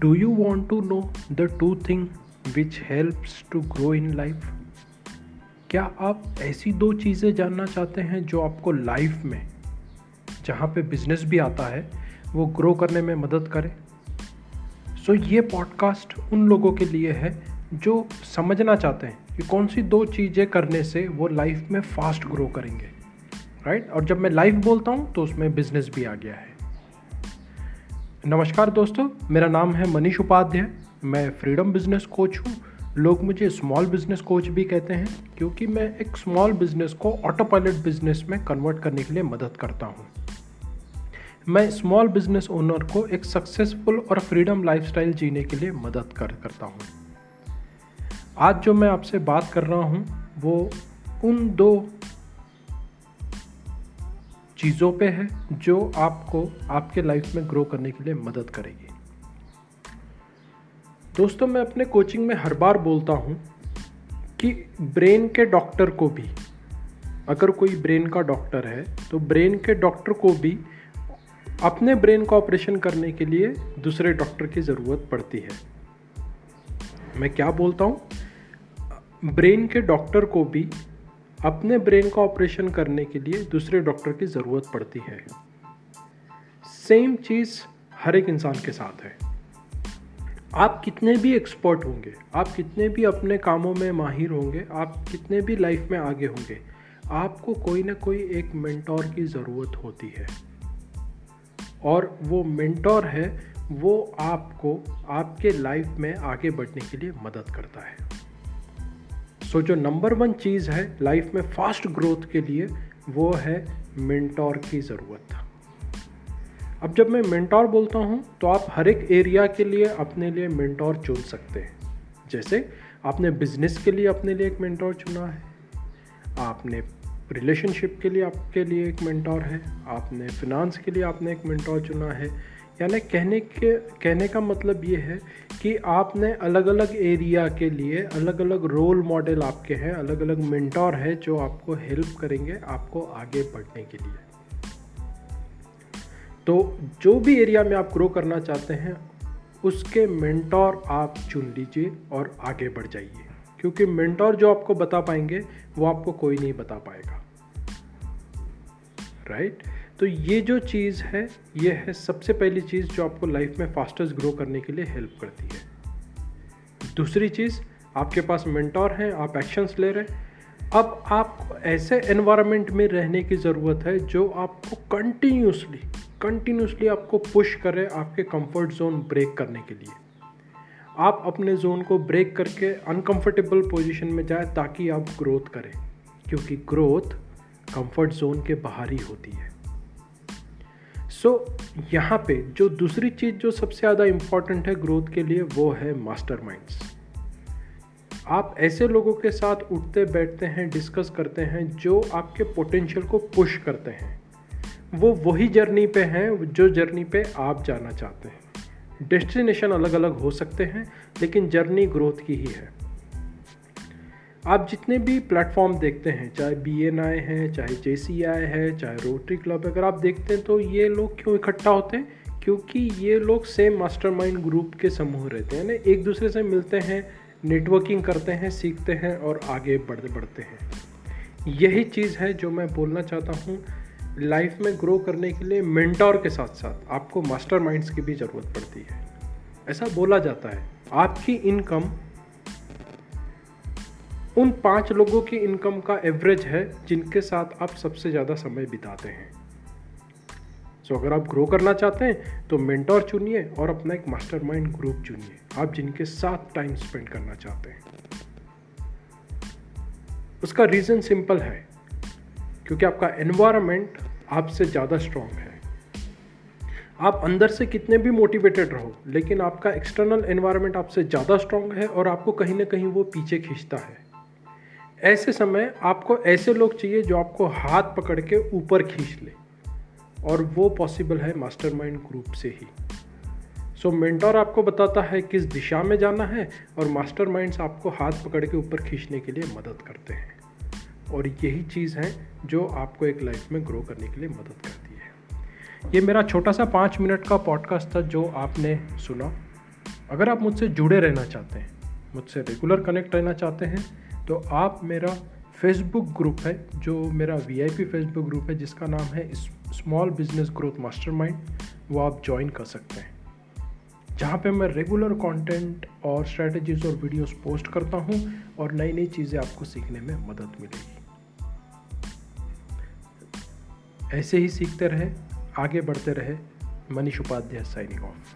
Do you want to know the two thing which helps to grow in life? क्या आप ऐसी दो चीज़ें जानना चाहते हैं जो आपको लाइफ में जहाँ पे बिज़नेस भी आता है वो ग्रो करने में मदद करे सो so, ये पॉडकास्ट उन लोगों के लिए है जो समझना चाहते हैं कि कौन सी दो चीज़ें करने से वो लाइफ में फास्ट ग्रो करेंगे राइट right? और जब मैं लाइफ बोलता हूँ तो उसमें बिज़नेस भी आ गया है नमस्कार दोस्तों, मेरा नाम है मनीष उपाध्याय। मैं फ्रीडम बिज़नेस कोच हूँ। लोग मुझे स्मॉल बिज़नेस कोच भी कहते हैं, क्योंकि मैं एक स्मॉल बिज़नेस को ऑटो पायलट बिज़नेस में कन्वर्ट करने के लिए मदद करता हूँ। मैं स्मॉल बिज़नेस ओनर को एक सक्सेसफुल और फ्रीडम लाइफस्टाइल जीने के लिए मदद कर, करता हूँ। आज जो मैं आपसे बात कर रहा हूँ, वो उन दो चीज़ों पे है जो आपको, आपके लाइफ में ग्रो करने के लिए मदद करेगी। दोस्तों, मैं अपने कोचिंग में हर बार बोलता हूँ कि ब्रेन के डॉक्टर को भी, अगर कोई ब्रेन का डॉक्टर है तो ब्रेन के डॉक्टर को भी अपने ब्रेन का ऑपरेशन करने के लिए दूसरे डॉक्टर की ज़रूरत पड़ती है। मैं क्या बोलता हूँ? ब्रेन के डॉक्टर को भी अपने ब्रेन का ऑपरेशन करने के लिए दूसरे डॉक्टर की ज़रूरत पड़ती है। सेम चीज़ हर एक इंसान के साथ है। आप कितने भी एक्सपर्ट होंगे, आप कितने भी अपने कामों में माहिर होंगे, आप कितने भी लाइफ में आगे होंगे, आपको कोई ना कोई एक मेंटोर की ज़रूरत होती है। और वो मेंटोर है, वो आपको आपके लाइफ में आगे बढ़ने के लिए मदद करता है। सो जो नंबर वन चीज़ है लाइफ में फास्ट ग्रोथ के लिए, वो है मेंटोर की ज़रूरत। अब जब मैं मेंटोर बोलता हूँ तो आप हर एक एरिया के लिए अपने लिए मेंटोर चुन सकते हैं। जैसे, आपने बिज़नेस के लिए अपने लिए एक मेंटोर चुना है, आपने रिलेशनशिप के लिए आपके लिए एक मेंटोर है, आपने फिनांस के लिए आपने एक मेंटोर चुना है यानी कहने के, कहने का मतलब ये है कि आपने अलग अलग एरिया के लिए अलग अलग रोल मॉडल आपके हैं अलग अलग मेंटोर है जो आपको हेल्प करेंगे आपको आगे बढ़ने के लिए। तो जो भी एरिया में आप ग्रो करना चाहते हैं, उसके मेंटोर आप चुन लीजिए और आगे बढ़ जाइए। क्योंकि मेंटोर जो आपको बता पाएँगे, वो आपको कोई नहीं बता पाएगा। Right right? तो ये जो चीज़ है, ये है सबसे पहली चीज़ जो आपको लाइफ में फास्टेस्ट ग्रो करने के लिए हेल्प करती है। दूसरी चीज़, आपके पास मेंटोर हैं, आप एक्शंस ले रहे हैं। अब आपको ऐसे एनवायरनमेंट में रहने की ज़रूरत है जो आपको कंटिन्यूसली कंटिन्यूसली आपको पुश करे आपके कंफर्ट जोन ब्रेक करने के लिए। आप अपने जोन को ब्रेक करके अनकंफर्टेबल पोजीशन में जाए ताकि आप ग्रोथ करें, क्योंकि ग्रोथ कंफर्ट जोन के बाहर ही होती है। सो so, यहाँ पे जो दूसरी चीज़ जो सबसे ज़्यादा इंपॉर्टेंट है ग्रोथ के लिए वो है मास्टर आप ऐसे लोगों के साथ उठते बैठते हैं डिस्कस करते हैं जो आपके पोटेंशियल को पुश करते हैं। वो वही जर्नी पे हैं जो जर्नी पे आप जाना चाहते हैं। डेस्टिनेशन अलग अलग हो सकते हैं लेकिन जर्नी ग्रोथ की ही है। आप जितने भी प्लेटफॉर्म देखते हैं, चाहे बी एन आई है, चाहे जे सी आई है, चाहे रोटरी क्लब अगर आप देखते हैं तो ये लोग क्यों इकट्ठा होते हैं? क्योंकि ये लोग सेम मास्टरमाइंड ग्रुप के समूह रहते हैं ना एक दूसरे से मिलते हैं नेटवर्किंग करते हैं, सीखते हैं और आगे बढ़ बढ़ते हैं। यही चीज़ है जो मैं बोलना चाहता हूँ लाइफ में ग्रो करने के लिए मेंटोर के साथ साथ आपको मास्टर माइंड्स की भी ज़रूरत पड़ती है। ऐसा बोला जाता है, आपकी इनकम उन पाँच लोगों की इनकम का एवरेज है जिनके साथ आप सबसे ज़्यादा समय बिताते हैं। सो so, अगर आप ग्रो करना चाहते हैं तो मेंटोर चुनिए और अपना एक मास्टरमाइंड ग्रुप चुनिए। आप जिनके साथ टाइम स्पेंड करना चाहते हैं। उसका रीज़न सिंपल है क्योंकि आपका एनवायरनमेंट आपसे ज़्यादा स्ट्रांग है। आप अंदर से कितने भी मोटिवेटेड रहो लेकिन आपका एक्सटर्नल एनवायरनमेंट आपसे ज़्यादा स्ट्रांग है और आपको कहीं ना कहीं वो पीछे खींचता है। ऐसे समय आपको ऐसे लोग चाहिए जो आपको हाथ पकड़ के ऊपर खींच ले। और वो पॉसिबल है मास्टरमाइंड ग्रुप से ही। सो so, मेंटोर आपको बताता है किस दिशा में जाना है और मास्टरमाइंड्स आपको हाथ पकड़ के ऊपर खींचने के लिए मदद करते हैं। और यही चीज़ है जो आपको एक लाइफ में ग्रो करने के लिए मदद करती है। ये मेरा छोटा सा पाँच मिनट का पॉडकास्ट था जो आपने सुना। अगर आप मुझसे जुड़े रहना चाहते हैं मुझसे रेगुलर कनेक्ट रहना चाहते हैं तो आप मेरा फेसबुक ग्रुप है, जो मेरा वीआईपी फेसबुक ग्रुप है, जिसका नाम है स्मॉल बिज़नेस ग्रोथ मास्टरमाइंड वो आप ज्वाइन कर सकते हैं। जहाँ पे मैं रेगुलर कंटेंट और स्ट्रेटजीज और वीडियोस पोस्ट करता हूँ और नई नई चीज़ें आपको सीखने में मदद मिलेगी। ऐसे ही सीखते रहे, आगे बढ़ते रहे, मनीष उपाध्याय साइनिंग ऑफ़